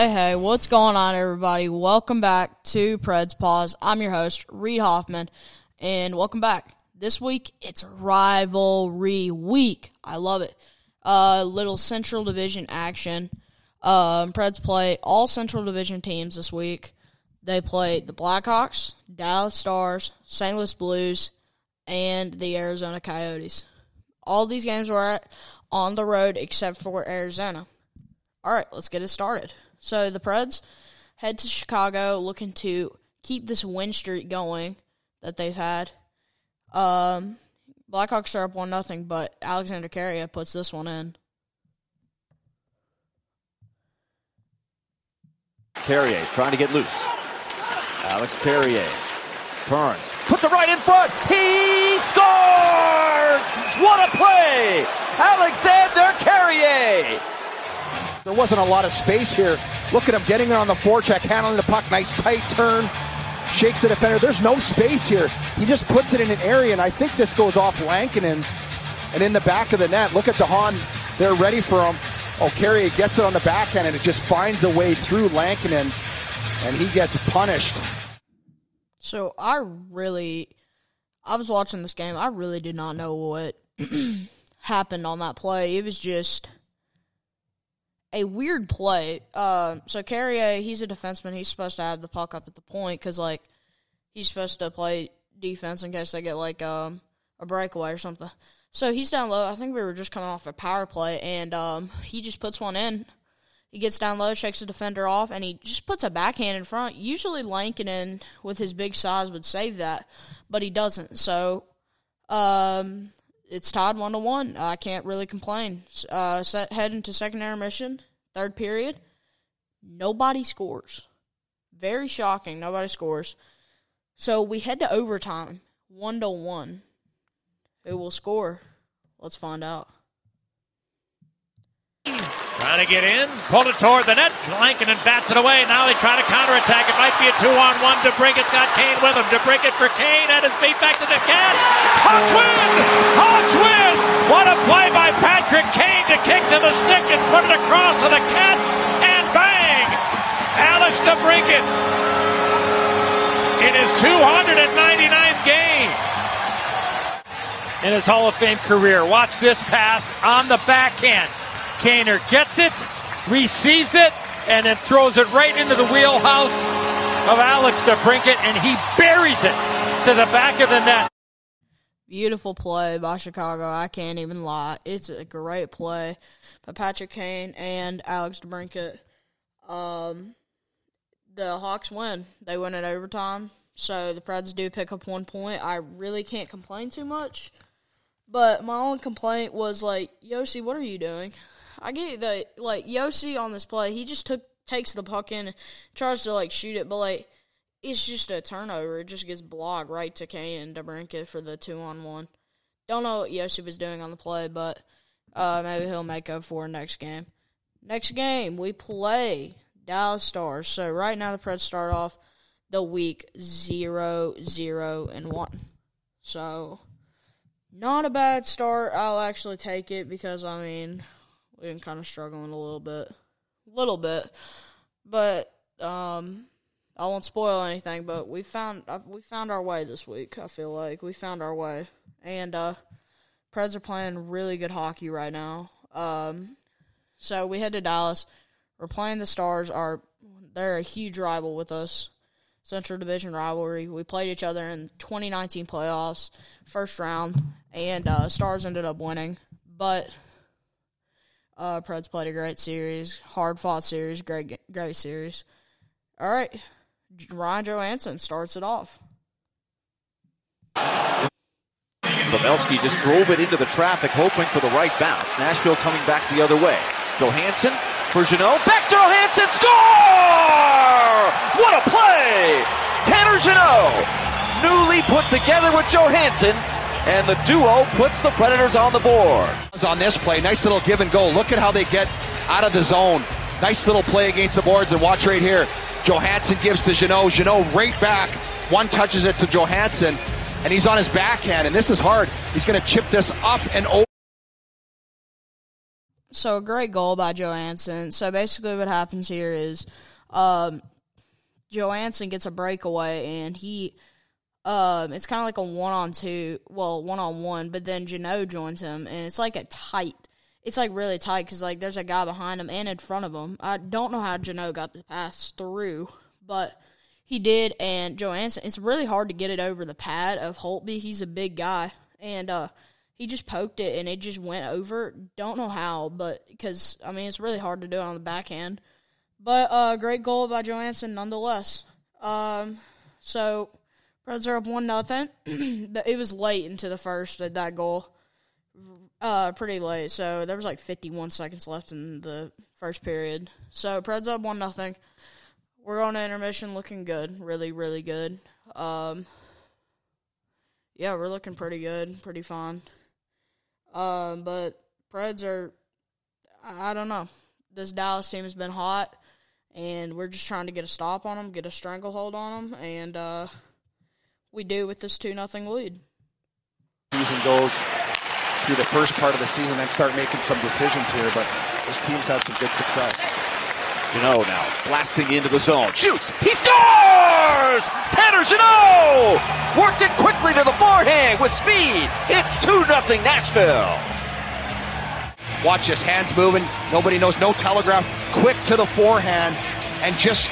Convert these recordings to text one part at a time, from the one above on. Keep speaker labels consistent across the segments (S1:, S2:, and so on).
S1: Hey, hey, what's going on, everybody? Welcome back to Preds Pause. I'm your host, Reed Hoffman, and welcome back. This week, it's rivalry week. I love it. Uh, little Central Division action. Um, Preds play all Central Division teams this week. They play the Blackhawks, Dallas Stars, St. Louis Blues, and the Arizona Coyotes. All these games were on the road except for Arizona. All right, let's get it started. So the Preds head to Chicago looking to keep this win streak going that they've had. Um, Blackhawks are up one nothing, but Alexander Carrier puts this one in.
S2: Carrier trying to get loose. Alex Carrier turns, puts it right in front. He scores! What a play! Alexander Carrier
S3: there wasn't a lot of space here. Look at him getting there on the forecheck, handling the puck. Nice tight turn. Shakes the defender. There's no space here. He just puts it in an area, and I think this goes off Lankinen and in the back of the net. Look at DeHaan. They're ready for him. Oh, Carrier gets it on the backhand, and it just finds a way through Lankinen, and he gets punished.
S1: So I really, I was watching this game. I really did not know what happened on that play. It was just a weird play. Uh, so Carrier, he's a defenseman. He's supposed to have the puck up at the point because like he's supposed to play defense in case they get like um, a breakaway or something. So he's down low. I think we were just coming off a power play, and um, he just puts one in. He gets down low, shakes the defender off, and he just puts a backhand in front. Usually Lankinen, with his big size, would save that, but he doesn't. So um, it's tied one to one. I can't really complain. Uh, set, head into second intermission, third period. Nobody scores. Very shocking. Nobody scores. So we head to overtime, one to one. Who will score? Let's find out.
S4: Trying to get in, pull it toward the net. Lankinen bats it away. Now they try to counterattack. It might be a two-on-one. DeBrincat's got Kane with him. DeBrincat for Kane at his feet back to the cat. Hawks win! Hawks win! What a play by Patrick Kane to kick to the stick and put it across to the cat. And bang! Alex DeBrincat in his 299th game in his Hall of Fame career. Watch this pass on the backhand. Kaner gets it, receives it, and then throws it right into the wheelhouse of Alex DeBrincat, and he buries it to the back of the net.
S1: Beautiful play by Chicago. I can't even lie. It's a great play by Patrick Kane and Alex DeBrincat. Um, the Hawks win. They win in overtime. So the Preds do pick up one point. I really can't complain too much. But my only complaint was like, Josi, what are you doing? I get that like Josi on this play, he just took takes the puck in, tries to like shoot it, but like it's just a turnover. It just gets blocked right to Kane and DeBrincat for the two on one. Don't know what Josi was doing on the play, but uh, maybe he'll make up for next game. Next game we play Dallas Stars. So right now the Preds start off the week zero, zero, and one. So not a bad start. I'll actually take it because I mean we've been kind of struggling a little bit, a little bit, but um, I won't spoil anything. But we found we found our way this week. I feel like we found our way, and uh, Preds are playing really good hockey right now. Um, so we head to Dallas. We're playing the Stars. Are they're a huge rival with us. Central Division rivalry. We played each other in 2019 playoffs, first round, and uh, Stars ended up winning. But uh, Preds played a great series, hard fought series, great great series. All right, Ryan Johansen starts it off.
S2: Pavelski just drove it into the traffic, hoping for the right bounce. Nashville coming back the other way. Johansen for Jeannot. Back to Johansen. Score! What a play! Tanner Jeannot, newly put together with Johansen, and the duo puts the Predators on the board.
S3: On this play, nice little give and go. Look at how they get out of the zone. Nice little play against the boards, and watch right here. Johansen gives to Jeannot. Jeannot right back. One touches it to Johansen, and he's on his backhand, and this is hard. He's going to chip this up and over.
S1: so a great goal by Johansen. So basically, what happens here is, um, Johansen gets a breakaway, and he, um, it's kind of like a one on two, well, one on one, but then Jeannot joins him, and it's like a tight. It's like really tight because like there's a guy behind him and in front of him. I don't know how Jeannot got the pass through, but he did. And Johansen, it's really hard to get it over the pad of Holtby. He's a big guy, and uh, he just poked it and it just went over. Don't know how, but because I mean it's really hard to do it on the backhand. But uh, great goal by Johansen nonetheless. Um, so Preds are up one nothing. it was late into the first that goal. Uh, pretty late. So there was like 51 seconds left in the first period. So Preds up one nothing. We're on intermission, looking good, really, really good. Um, yeah, we're looking pretty good, pretty fine. Um, but Preds are, I don't know. This Dallas team has been hot, and we're just trying to get a stop on them, get a stranglehold on them, and uh, we do with this two nothing lead.
S3: Season goes through the first part of the season, then start making some decisions here. But this team's had some good success.
S2: Jeannot now blasting into the zone. Shoots. He scores! Tanner Jeannot! Worked it quickly to the forehand with speed. It's 2 0 Nashville.
S3: Watch his hands moving. Nobody knows. No telegraph. Quick to the forehand. And just,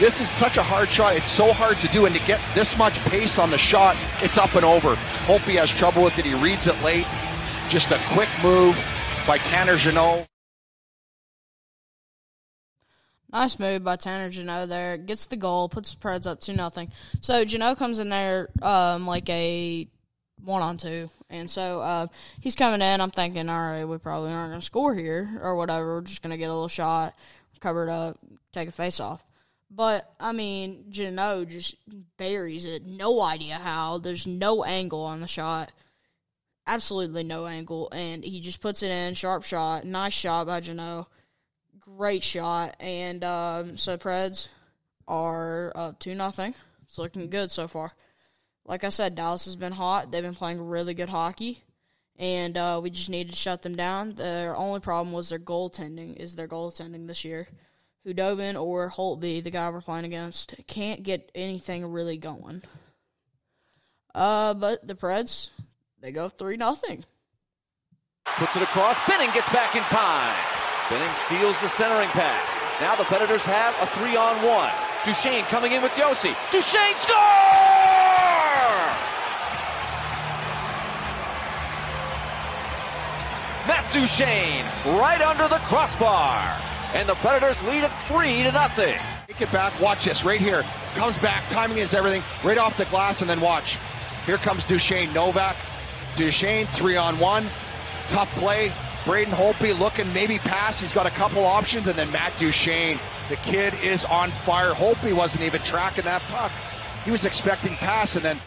S3: this is such a hard shot. It's so hard to do. And to get this much pace on the shot, it's up and over. Hope he has trouble with it. He reads it late. Just a quick move by Tanner Jeannot.
S1: Nice move by Tanner Jeannot there. Gets the goal, puts the Preds up 2 nothing. So Jeannot comes in there um, like a one on two. And so uh, he's coming in. I'm thinking, all right, we probably aren't going to score here or whatever. We're just going to get a little shot, cover it up, take a face off. But, I mean, Jeannot just buries it. No idea how. There's no angle on the shot. Absolutely no angle. And he just puts it in. Sharp shot. Nice shot by Jeannot great shot. And um, so Preds are up two nothing. It's looking good so far. Like I said, Dallas has been hot. They've been playing really good hockey, and uh, we just needed to shut them down. Their only problem was their goaltending. Is their goaltending this year? Khudobin or Holtby, the guy we're playing against, can't get anything really going. Uh, but the Preds, they go three nothing.
S2: Puts it across. Benning gets back in time. Benning steals the centering pass. Now the Predators have a three on one. Duchene coming in with Josi. Duchene score! Matt Duchene right under the crossbar. And the Predators lead it three to nothing.
S3: Take it back. Watch this right here. Comes back. Timing is everything. Right off the glass and then watch. Here comes Duchene Novak. Duchene three on one. Tough play. Braden Holtby looking maybe pass. He's got a couple options, and then Matt Duchene. The kid is on fire. Holtby wasn't even tracking that puck. He was expecting pass, and then.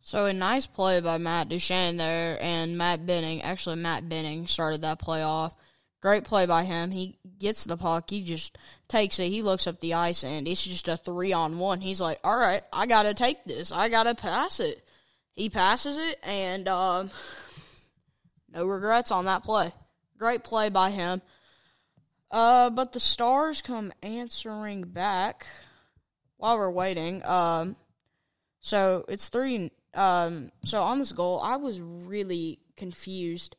S1: So a nice play by Matt Duchene there, and Matt Benning. Actually, Matt Benning started that play off. Great play by him. He gets the puck. He just takes it. He looks up the ice, and it's just a three on one. He's like, "All right, I gotta take this. I gotta pass it." He passes it, and um, no regrets on that play. Great play by him. Uh, but the Stars come answering back while we're waiting. Um, so it's three. Um, so on this goal, I was really confused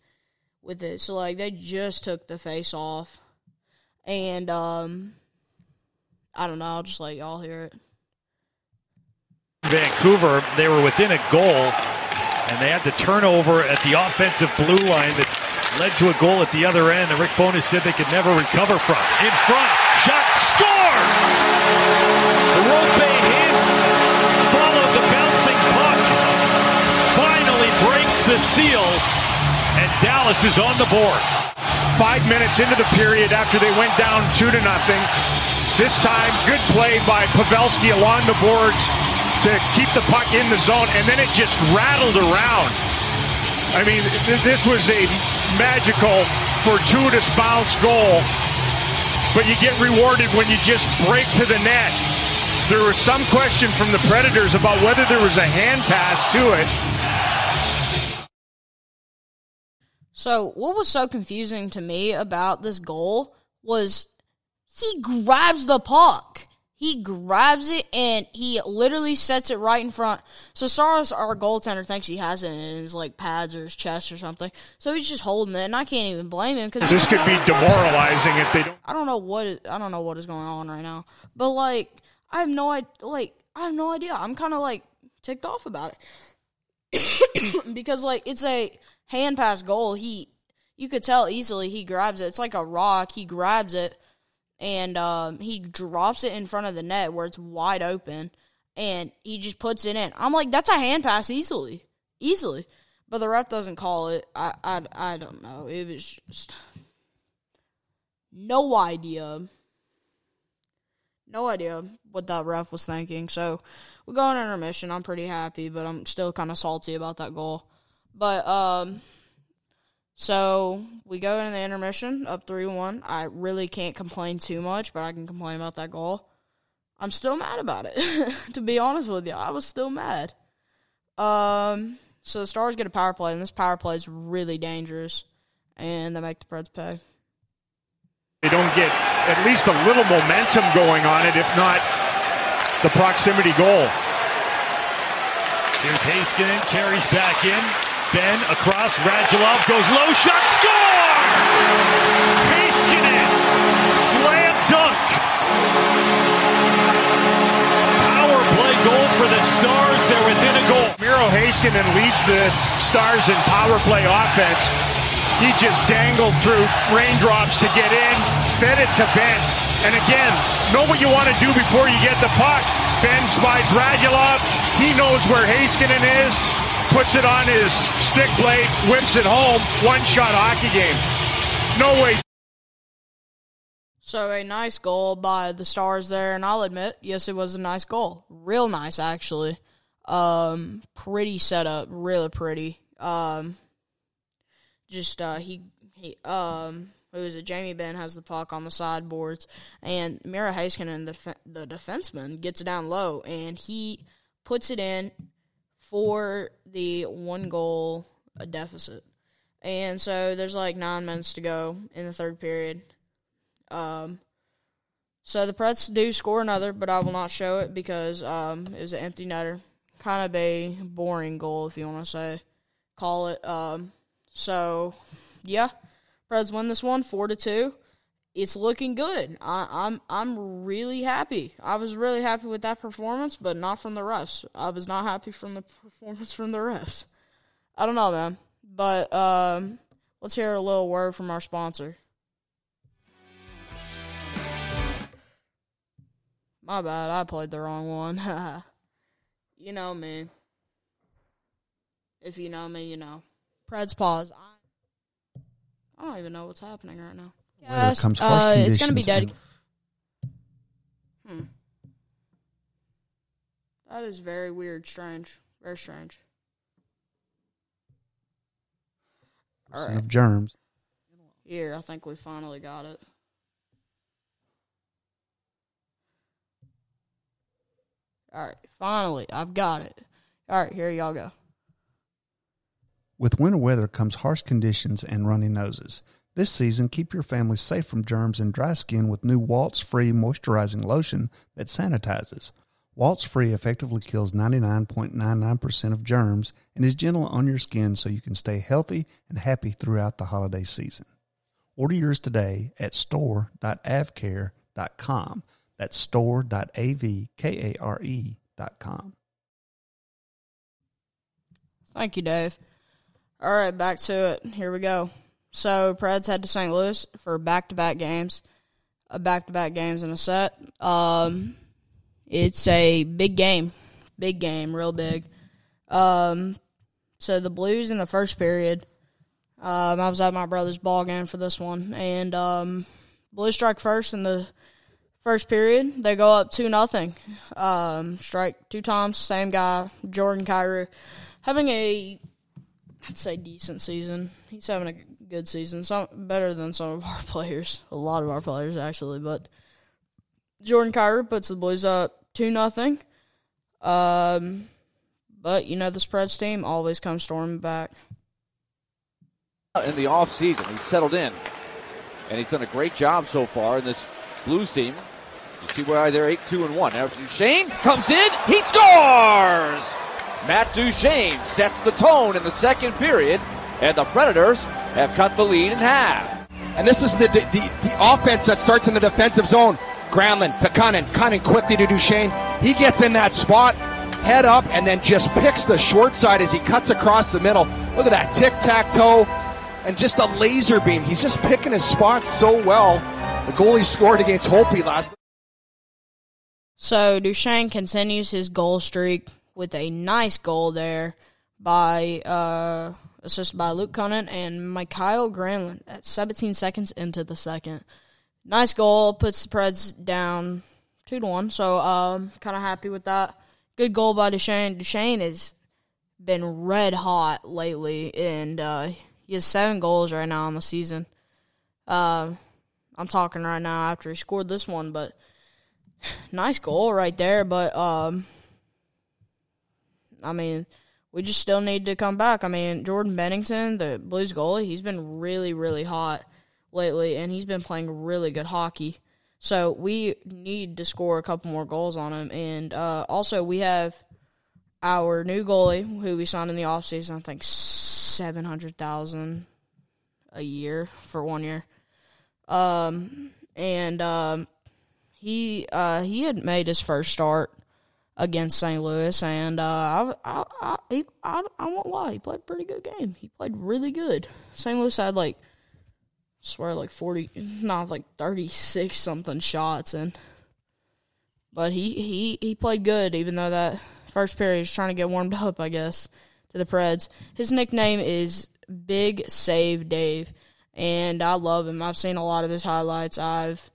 S1: with it. So like they just took the face off, and um, I don't know. I'll just let y'all hear it.
S4: Vancouver, they were within a goal and they had the turnover at the offensive blue line that led to a goal at the other end that Rick Bowness said they could never recover from. In front, shot, score! The Roope Hintz, followed the bouncing puck, finally breaks the seal, Dallas is on the board.
S5: Five minutes into the period after they went down two to nothing. This time, good play by Pavelski along the boards to keep the puck in the zone, and then it just rattled around. I mean, th- this was a magical, fortuitous bounce goal, but you get rewarded when you just break to the net. There was some question from the Predators about whether there was a hand pass to it.
S1: So what was so confusing to me about this goal was he grabs the puck. He grabs it and he literally sets it right in front. So Stars, our goaltender, thinks he has it in his like pads or his chest or something. So he's just holding it, and I can't even blame him because
S5: This could be demoralizing if they don't.
S1: I don't know what is, I don't know what is going on right now. But like I have no idea. Like I have no idea. I'm kind of like ticked off about it because like it's a hand pass goal. He you could tell easily he grabs it. It's like a rock. He grabs it and um, he drops it in front of the net where it's wide open, and he just puts it in. I'm like, that's a hand pass easily, easily. But the ref doesn't call it. I I, I don't know. It was just no idea. No idea what that ref was thinking. So we go on intermission. I'm pretty happy, but I'm still kind of salty about that goal. But um, so we go into the intermission up three to one. I really can't complain too much, but I can complain about that goal. I'm still mad about it. to be honest with you, I was still mad. Um, so the Stars get a power play, and this power play is really dangerous, and they make the Preds pay.
S5: They don't get at least a little momentum going on it, if not the proximity goal.
S4: Here's Heiskanen, carries back in. Benn across, Radulov goes low shot, score! Heiskanen, slam dunk. Power play goal for the Stars. They're within a goal.
S5: Miro Heiskanen leads the Stars in power play offense. He just dangled through raindrops to get in, fed it to Benn. And again, know what you want to do before you get the puck. Benn spies Radulov. He knows where Heiskanen is, puts it on his stick blade, whips it home. One shot hockey game. No way.
S1: So a nice goal by the Stars there, and I'll admit, yes, it was a nice goal. Real nice, actually. Um, pretty setup, really pretty. Um, just uh, he he um, who is it? Jamie Benn has the puck on the sideboards, and Mira Heiskanen, the def- the defenseman, gets it down low, and he puts it in for the one goal deficit. And so there's like nine minutes to go in the third period. Um, so the Preds do score another, but I will not show it because um, it was an empty netter. Kind of a boring goal, if you want to say, call it. Um, so yeah, Preds win this one four to two. It's looking good. I, I'm I'm really happy. I was really happy with that performance, but not from the refs. I was not happy from the performance from the refs. I don't know, man. But um, let's hear a little word from our sponsor. My bad, I played the wrong one. you know me. If you know me, you know. Pred's pause. I, I don't even know what's happening right now.
S6: Weather
S1: Yes,
S6: comes
S1: uh, it's gonna be dead. Hmm. That is very weird, strange, very strange. All
S6: and
S1: right,
S6: of germs.
S1: here I think we finally got it. All right, finally I've got it. All right, here y'all go.
S6: With winter weather comes harsh conditions and runny noses. This season, keep your family safe from germs and dry skin with new Waltz Free moisturizing lotion that sanitizes. Waltz Free effectively kills 99.99% of germs and is gentle on your skin so you can stay healthy and happy throughout the holiday season. Order yours today at store.avcare.com. That's store.avkare.com.
S1: Thank you, Dave. All right, back to it. Here we go. So, Preds head to St. Louis for back-to-back games, a back-to-back games in a set. Um, it's a big game, big game, real big. Um, so the Blues in the first period. Um, I was at my brother's ball game for this one, and um, Blues strike first in the first period. They go up two nothing. Um, strike two times, same guy, Jordan Kyrou, having a I'd say decent season. He's having a good season, some better than some of our players, a lot of our players actually. But Jordan Kyrou puts the Blues up two nothing. Um, but you know the spreads team always comes storming back.
S2: in the off season, He's settled in, and he's done a great job so far in this Blues team. You see why they're 8 2 and 1. Now Duchene comes in, he scores! Matt Duchene sets the tone in the second period, and the Predators have cut the lead in half.
S3: And this is the, the, the, the offense that starts in the defensive zone. Granlund to Kunin, Kunin quickly to Duchene. He gets in that spot, head up, and then just picks the short side as he cuts across the middle. Look at that tic tac toe and just a laser beam. He's just picking his spots so well. The goalie scored against Holtby last.
S1: So Duchene continues his goal streak with a nice goal there by uh, assisted by Luke Kunin and Mikael Granlund at 17 seconds into the second. Nice goal, puts the Preds down two to one. So um, kind of happy with that. Good goal by Duchene. Duchene has been red hot lately, and uh, he has seven goals right now on the season. Uh, I'm talking right now after he scored this one, but nice goal right there. But um, I mean, we just still need to come back. I mean, Jordan Binnington, the Blues goalie, he's been really, really hot lately, and he's been playing really good hockey. So we need to score a couple more goals on him. And uh, also, we have our new goalie, who we signed in the offseason, I think seven hundred thousand a year for one year. Um, and um, he uh, he had made his first start against St. Louis, and uh, I, I, I, he, I, I won't lie, he played a pretty good game. He played really good. St. Louis had like I swear like 40 not like 36 something shots and but he he he played good even though that first period was trying to get warmed up I guess to the Preds. His nickname is Big Save Dave and I love him. I've seen a lot of his highlights. I've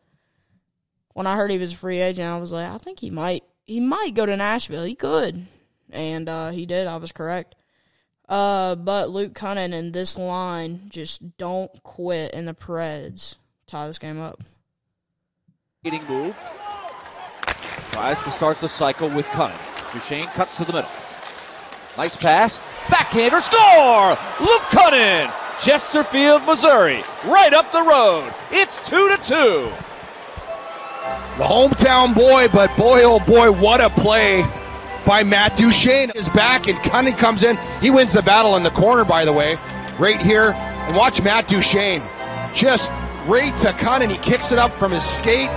S1: when I heard he was a free agent, I was like, I think he might he might go to Nashville. He could. And uh, he did. I was correct. Uh, but Luke Kunin and this line just don't quit, and the Preds tie this game up.
S2: Getting moved. Tries to start the cycle with Kunin. Duchene cuts to the middle. Nice pass. Backhander score! Luke Kunin! Chesterfield, Missouri. Right up the road. It's two to two.
S3: The hometown boy, but boy, oh boy, what a play by Matt Duchene. Is back and Kunin comes in. He wins the battle in the corner, by the way, right here. And watch Matt Duchene just right to Kunin. He kicks it up from his skate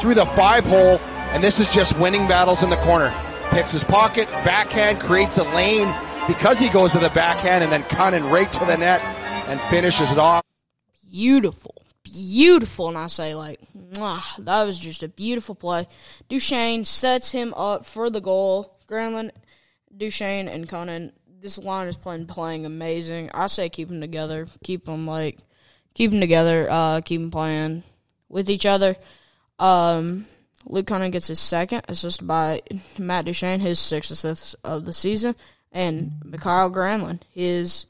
S3: through the five hole, and this is just winning battles in the corner. Picks his pocket, backhand, creates a lane because he goes to the backhand, and then Kunin right to the net and finishes it off.
S1: Beautiful beautiful, and I say like, that was just a beautiful play. Duchene sets him up for the goal. Granlund, Duchene, and Conan. This line is playing playing amazing. I say keep them together. Keep them like keep them together. Uh, keep them playing with each other. Um, Luke Kunin gets his second, assisted by Matt Duchene, his sixth assist of the season, and Mikael Granlund, his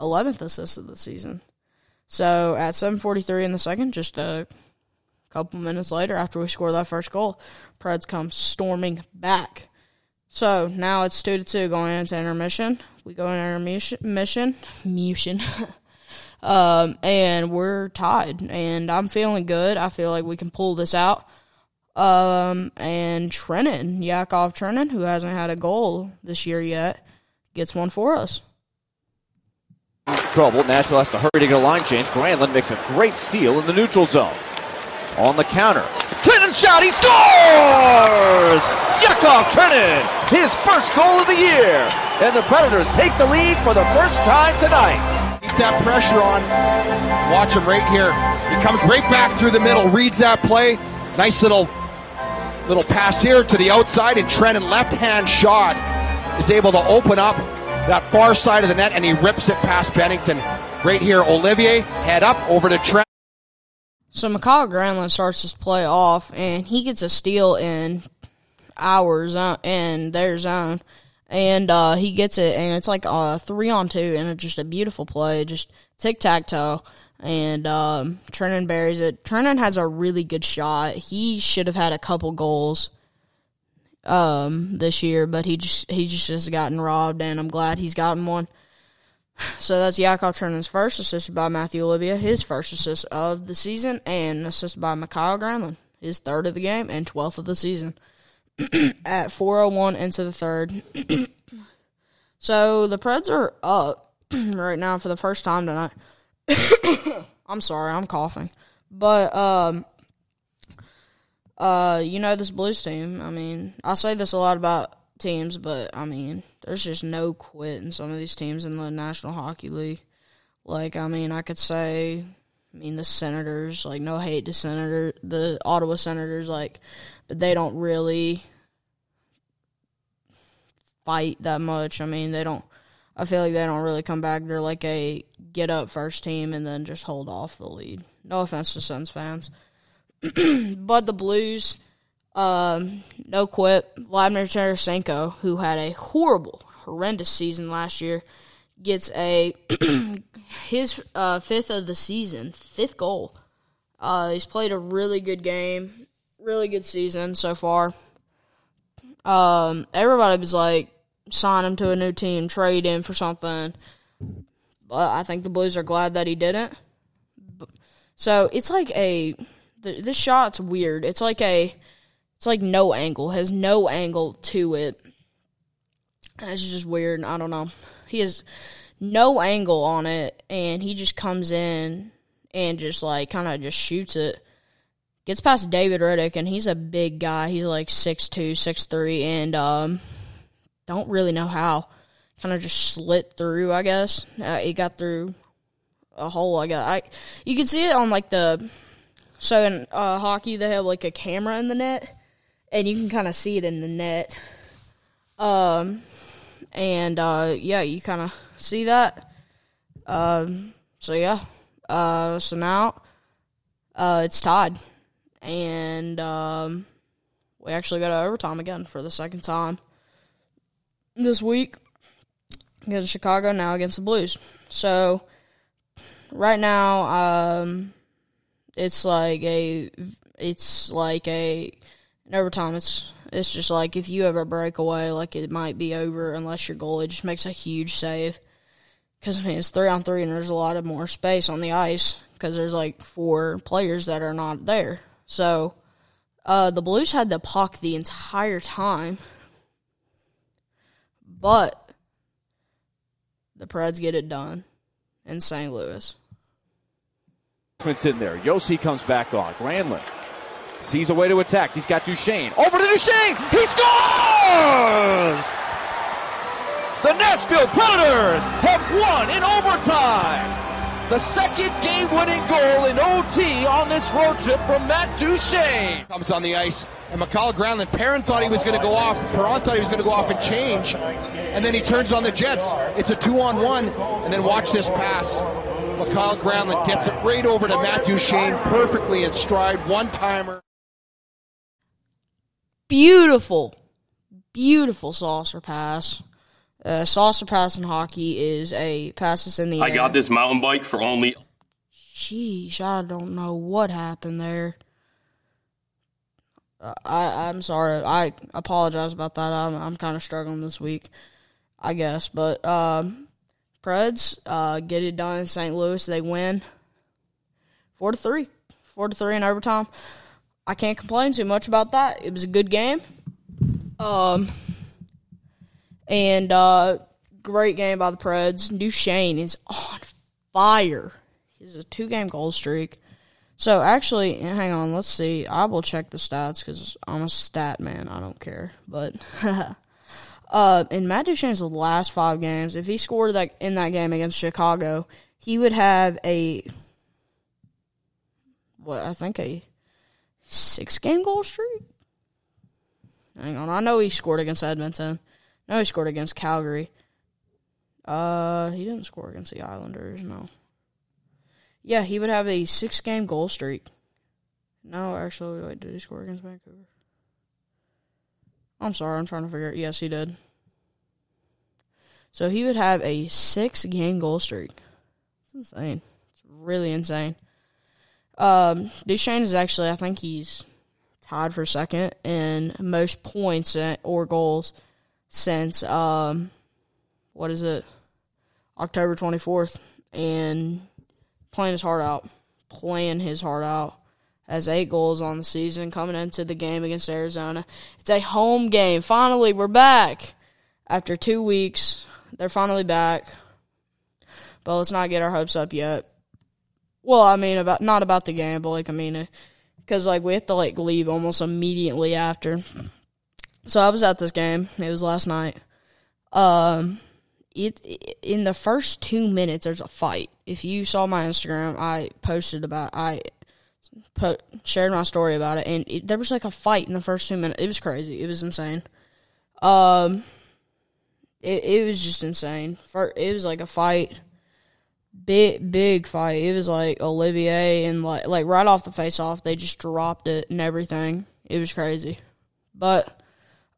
S1: eleventh assist of the season. So at 7:43 in the second, just a couple minutes later after we score that first goal, Preds come storming back. So now it's two to two going into intermission. We go into intermission, mission, um, and we're tied. And I'm feeling good. I feel like we can pull this out. Um, and Trenin, Yakov Trenin, who hasn't had a goal this year yet, gets one for us
S2: trouble. Nashville has to hurry to get a line change. Granlund makes a great steal in the neutral zone. On the counter. Trenin shot, he scores! Yakov Trenin, his first goal of the year. And the Predators take the lead for the first time tonight.
S3: Keep that pressure on. Watch him right here. He comes right back through the middle, reads that play. Nice little little pass here to the outside, and Trenin left hand shot is able to open up that far side of the net, and he rips it past Binnington. Right here, Olivier, head up over to Trent.
S1: So Mikael Granlund starts his play off, and he gets a steal in our zone, in their zone, and uh, he gets it, and it's like a three on two, and it's just a beautiful play, just tic tac toe. And um, Trenin buries it. Trenin has a really good shot. He should have had a couple goals um, this year, but he just he just has gotten robbed, and I'm glad he's gotten one. So that's Yakov Trenin's first, assisted by Matthew Olivier, his first assist of the season, and assisted by Mikhail Granlund, his third of the game and 12th of the season. At 4.01 into the third. so the Preds are up right now for the first time tonight. I'm sorry, I'm coughing. But, um, uh, you know, this Blues team, I mean, I say this a lot about teams, but I mean, there's just no quit in some of these teams in the National Hockey League. Like, I mean, I could say, I mean, the Senators, like, no hate to Senator, the Ottawa Senators, like, but they don't really fight that much. I mean, they don't. I feel like they don't really come back. They're like a get up first team and then just hold off the lead. No offense to Sens fans, but the Blues, um, no quit. Vladimir Tarasenko, who had a horrible, horrendous season last year, gets a his uh, fifth of the season, fifth goal. Uh, he's played a really good game, really good season so far. Um, everybody was like, sign him to a new team, trade him for something. But I think the Blues are glad that he didn't. So it's like a this shot's weird. It's like a it's like no angle, has no angle to it. It's just weird. I don't know. He has no angle on it, and he just comes in and just like kind of just shoots it. Gets past David Rittich, and he's a big guy. He's like six two, six three, and um, don't really know how. Kind of just slit through, I guess. Uh, he got through a hole. I got. I you can see it on like the. So in uh, hockey, they have like a camera in the net, and you can kind of see it in the net. Um, and uh, yeah, you kind of see that. Um, so yeah. Uh, so now, uh, it's tied, and um, we actually got overtime again for the second time this week against Chicago, now against the Blues. So right now, um, it's like a, it's like a, in overtime, it's it's just like if you ever break away, like it might be over unless your goalie just makes a huge save. Because I mean, it's three on three, and there's a lot of more space on the ice because there's like four players that are not there. So uh, the Blues had the puck the entire time, but the Preds get it done in St. Louis.
S2: It's in there. Josi comes back on. Granlund sees a way to attack. He's got Duchene. Over to Duchene. He scores! The Nashville Predators have won in overtime. The second game-winning goal in OT on this road trip from Matt Duchene.
S3: Comes on the ice, and Mikael Granlund. Perron thought he was going to go off. Perron thought he was going to go off and change, and then he turns on the Jets. It's a two-on-one, and then watch this pass. Mikael Granlund gets it right over to Matt Duchene, perfectly in stride, one-timer.
S1: Beautiful, beautiful saucer pass. Uh, saucer pass in hockey is a pass that's in the
S7: I
S1: air.
S7: got this mountain bike for only
S1: Sheesh, I don't know what happened there. Uh, I I'm sorry. I apologize about that. I'm I'm kind of struggling this week, I guess. But um, Preds uh, get it done in St. Louis. They win four to three, four to three in overtime. I can't complain too much about that. It was a good game. Um, and uh, great game by the Preds. Duchene is on fire. He's a two game goal streak. So actually, hang on, let's see. I will check the stats because I'm a stat man. I don't care. But uh, in Matt Duchene's last five games, if he scored that in that game against Chicago, he would have a what I think a six game goal streak. Hang on, I know he scored against Edmonton. No, he scored against Calgary. Uh, he didn't score against the Islanders. No. Yeah, he would have a six game goal streak. No, actually, wait, did he score against Vancouver? I'm sorry, I'm trying to figure it. Yes, he did. So he would have a six game goal streak. It's insane. It's really insane. Um, Duchene is actually, I think he's tied for second in most points or goals since, um, what is it? October 24th, and playing his heart out, playing his heart out. Has eight goals on the season coming into the game against Arizona. It's a home game. Finally, we're back after two weeks. They're finally back, but let's not get our hopes up yet. Well, I mean about not about the game, but like I mean, because like we have to like leave almost immediately after. So I was at this game. It was last night. Um, it in the first two minutes there's a fight. If you saw my Instagram, I posted about I put shared my story about it, and it, there was like a fight in the first two minutes. It was crazy. It was insane. Um, it it was just insane. It was like a fight, big big fight. It was like Olivier and like like right off the face off, they just dropped it and everything. It was crazy, but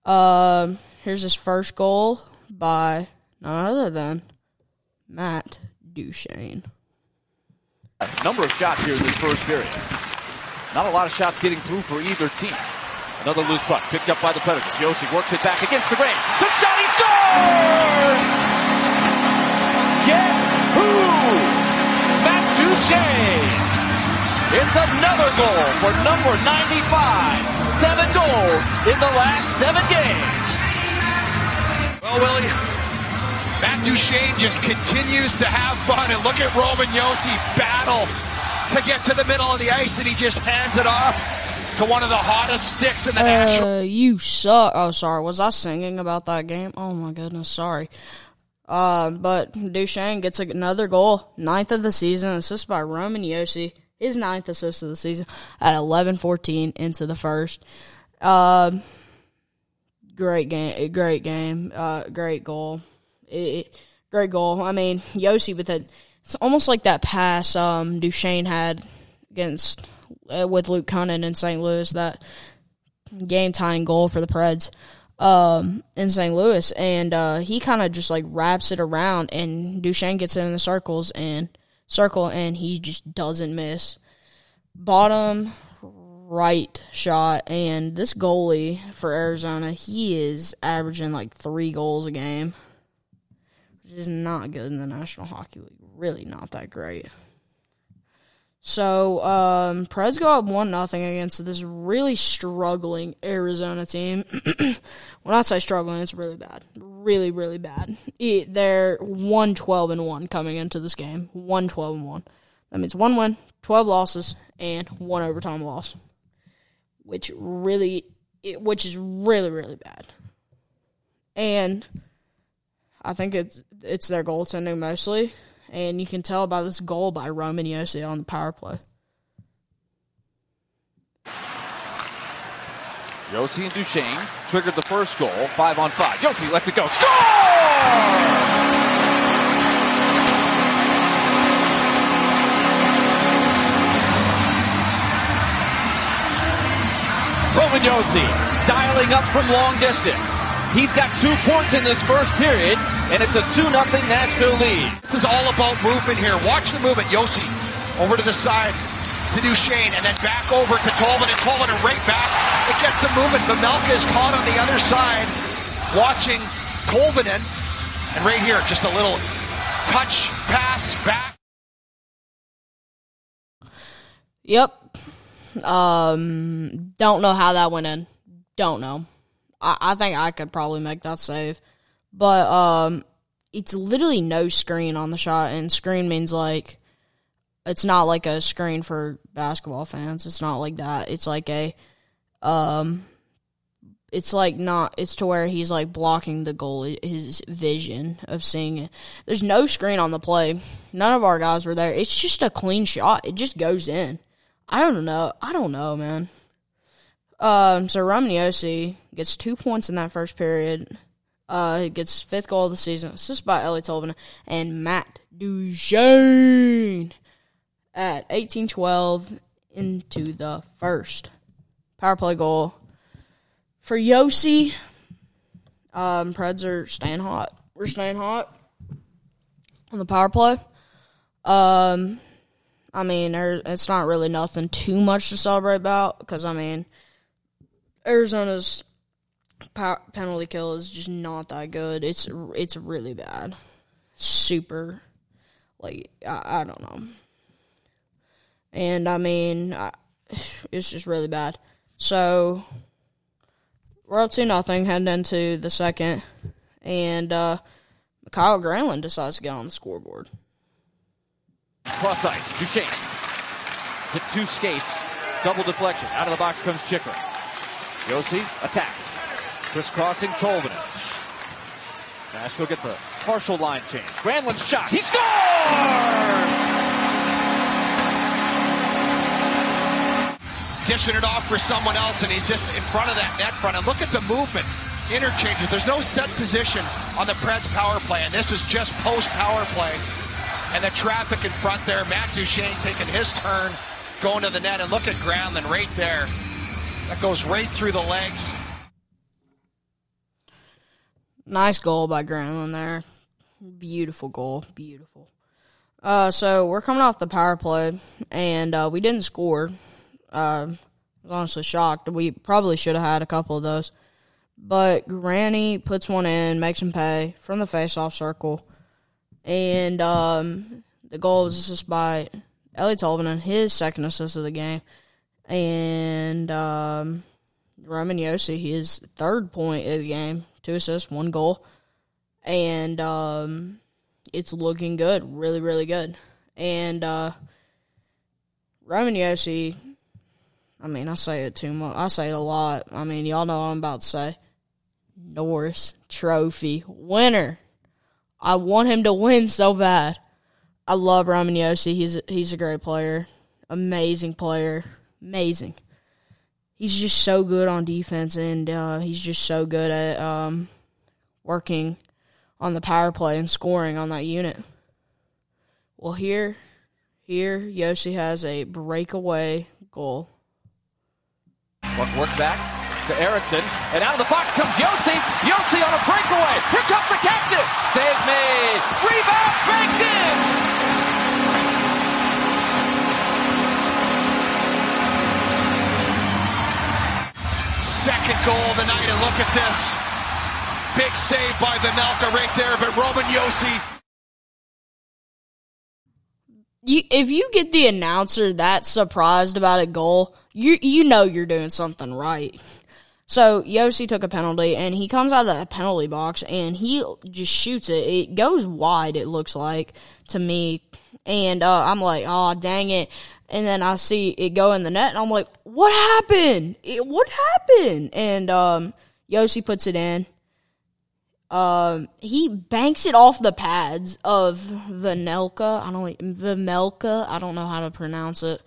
S1: um, here's his first goal by none other than Matt Duchene.
S2: Number of shots here in this first period. Not a lot of shots getting through for either team. Another loose puck picked up by the Predators. Josi works it back against the grain. Good shot, he scores! Guess who? Matt Duchene. It's another goal for number 95. Seven goals in the last seven games.
S7: Well, Willie, Matt Duchene just continues to have fun. And look at Roman Josi battle to get to the middle of the ice, and he just hands it off to one of the hottest sticks in the national.
S1: Uh, you suck. Oh, sorry. Was I singing about that game? Oh my goodness, sorry. Uh, but Duchene gets another goal, ninth of the season, assist by Roman Josi, his ninth assist of the season at eleven fourteen into the first. Um, great game, great game, uh, great goal, it, great goal. I mean, Josi with it, it's almost like that pass um Duchene had against uh, with Luke Kunin in St. Louis that game tying goal for the Preds um, in St. Louis, and uh, he kind of just like wraps it around, and Duchene gets it in the circles and circle, and he just doesn't miss. Bottom right shot, and this goalie for Arizona, he is averaging like three goals a game, which is not good in the National Hockey League. Really, not that great. So, um, Preds go up one nothing against this really struggling Arizona team. when I say struggling, it's really bad, really, really bad. It, they're one twelve and one coming into this game. One twelve and one. That means one win, twelve losses, and one overtime loss, which really, it, which is really, really bad. And I think it's it's their goaltending mostly and you can tell by this goal by Roman Josi on the power play.
S2: Josi and Duchene triggered the first goal, five on five. Josi lets it go. Score! Roman Josi dialing up from long distance. He's got two points in this first period, and it's a 2 0 Nashville lead.
S7: This is all about movement here. Watch the movement. Josi over to the side to Duchene and then back over to Tolman and Tolman and right back. It gets some movement. Mamelka is caught on the other side watching Tolvanen. And right here, just a little touch pass back.
S1: Yep. Um, don't know how that went in. Don't know. I, I think I could probably make that save, but um, it's literally no screen on the shot, and screen means like it's not like a screen for basketball fans. It's not like that. It's like a um, it's like not. It's to where he's like blocking the goal, his vision of seeing it. There's no screen on the play. None of our guys were there. It's just a clean shot. It just goes in. I don't know. I don't know, man. Um, so Roman Josi gets two points in that first period. Uh, he gets fifth goal of the season, assisted by Eeli Tolvanen and Matt Duchene at eighteen twelve into the first power play goal for Josi. Um, Preds are staying hot. We're staying hot on the power play. Um, I mean, there, it's not really nothing too much to celebrate about because I mean, Arizona's penalty kill is just not that good. It's it's really bad. super, like I, I don't know. And I mean, I, it's just really bad. So we're up to nothing heading into the second, and uh, Kyle Granlund decides to get on the scoreboard.
S2: Cross ice, Duchene. Hit two skates, double deflection. Out of the box comes Chychrun. Josi attacks. Crisscrossing Tolvanen. Nashville gets a partial line change. Granlund shot. He scores!
S7: dishing it off for someone else, and he's just in front of that net front. And look at the movement, interchanges. There's no set position on the Preds power play, and this is just post power play. And the traffic in front there, Matt Duchene taking his turn, going to the net, and look at Granlund right there. That goes right through the legs.
S1: Nice goal by Granlund there. Beautiful goal. Beautiful. Uh, so we're coming off the power play, and uh, we didn't score. Uh, I was honestly shocked. We probably should have had a couple of those. But Granny puts one in, makes him pay from the face-off circle. And um, the goal was assist by Eeli in his second assist of the game. And um, Roman Josi, his third point of the game, two assists, one goal. And um, it's looking good, really, really good. And uh, Roman Josi, I mean, I say it too much. I say it a lot. I mean, y'all know what I'm about to say. Norris Trophy winner. I want him to win so bad. I love Roman Josi. He's he's a great player, amazing player, amazing. He's just so good on defense, and uh, he's just so good at um, working on the power play and scoring on that unit. Well, here, here, Josi has a breakaway goal.
S2: Work back to Eriksson, and out of the box comes Josi. Josi on a breakaway. Here comes the captain. Save made. Rebound banked in.
S7: Second goal of the night, and look at this. Big save by Vejmelka right there, but Roman Josi
S1: You, if you get the announcer that surprised about a goal, you you know you're doing something right. So Josi took a penalty and he comes out of the penalty box and he just shoots it. It goes wide. It looks like to me, and uh, I'm like, oh dang it! And then I see it go in the net, and I'm like, what happened? It, what happened? And um, Josi puts it in. Um, he banks it off the pads of Vanelka. I don't Vamelka. I don't know how to pronounce it,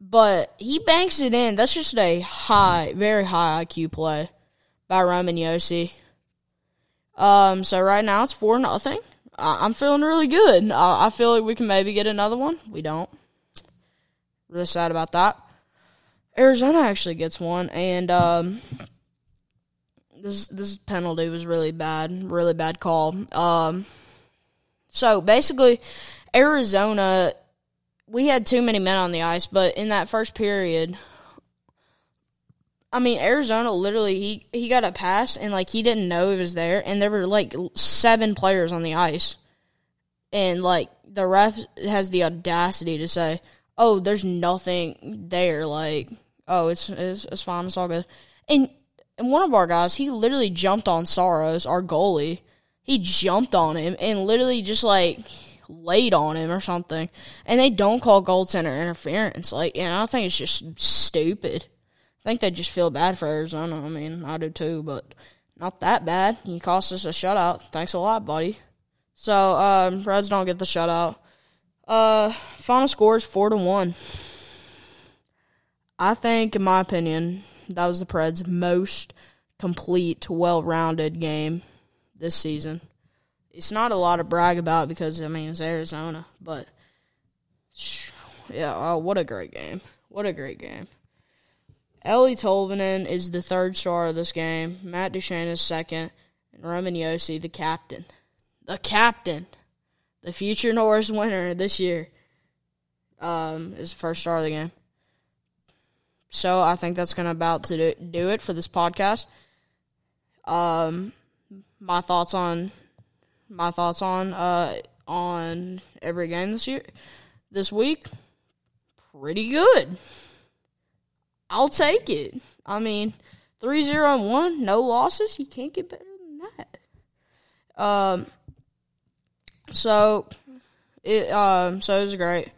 S1: but he banks it in. That's just a high, very high IQ play by Roman Josi. Um, so right now it's four nothing. I'm feeling really good. I, I feel like we can maybe get another one. We don't. Really sad about that. Arizona actually gets one, and um, this this penalty was really bad, really bad call. Um, so basically, Arizona, we had too many men on the ice, but in that first period, I mean, Arizona literally he he got a pass and like he didn't know it was there, and there were like seven players on the ice, and like the ref has the audacity to say, "Oh, there's nothing there," like, "Oh, it's it's, it's fine, it's all good," and and one of our guys, he literally jumped on Saros, our goalie. He jumped on him and literally just like laid on him or something. And they don't call goaltender interference. Like, and I think it's just stupid. I think they just feel bad for Arizona. I mean, I do too, but not that bad. He cost us a shutout. Thanks a lot, buddy. So, um, Preds don't get the shutout. Uh, final score is four to one. I think, in my opinion, that was the Preds' most complete, well-rounded game this season. It's not a lot to brag about because I mean it's Arizona, but yeah, oh, what a great game! What a great game. Eeli Tolvanen is the third star of this game. Matt Duchene is second, and Roman Josi, the captain, the captain, the future Norris winner this year, um, is the first star of the game. So I think that's going to about to do it for this podcast. Um, my thoughts on my thoughts on uh on every game this year this week. Pretty good. I'll take it. I mean, 3-0 and 1, no losses. You can't get better than that. Um so it um so it was great.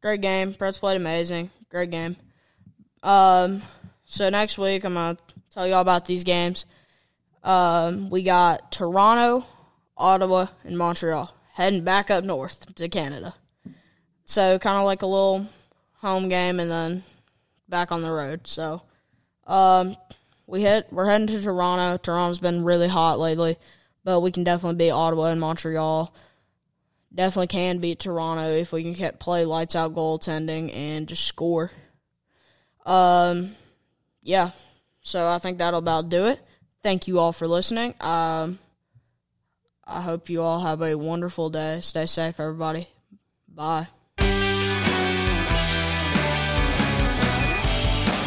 S1: Great game. Preds played amazing. Great game. Um so next week I'm gonna tell you all about these games. Um we got Toronto, Ottawa, and Montreal heading back up north to Canada. So kind of like a little home game and then back on the road. So um we hit we're heading to Toronto. Toronto's been really hot lately, but we can definitely beat Ottawa and Montreal definitely can beat Toronto if we can play lights out goaltending and just score. Um, yeah. So I think that'll about do it. Thank you all for listening. Um, I hope you all have a wonderful day. Stay safe, everybody. Bye.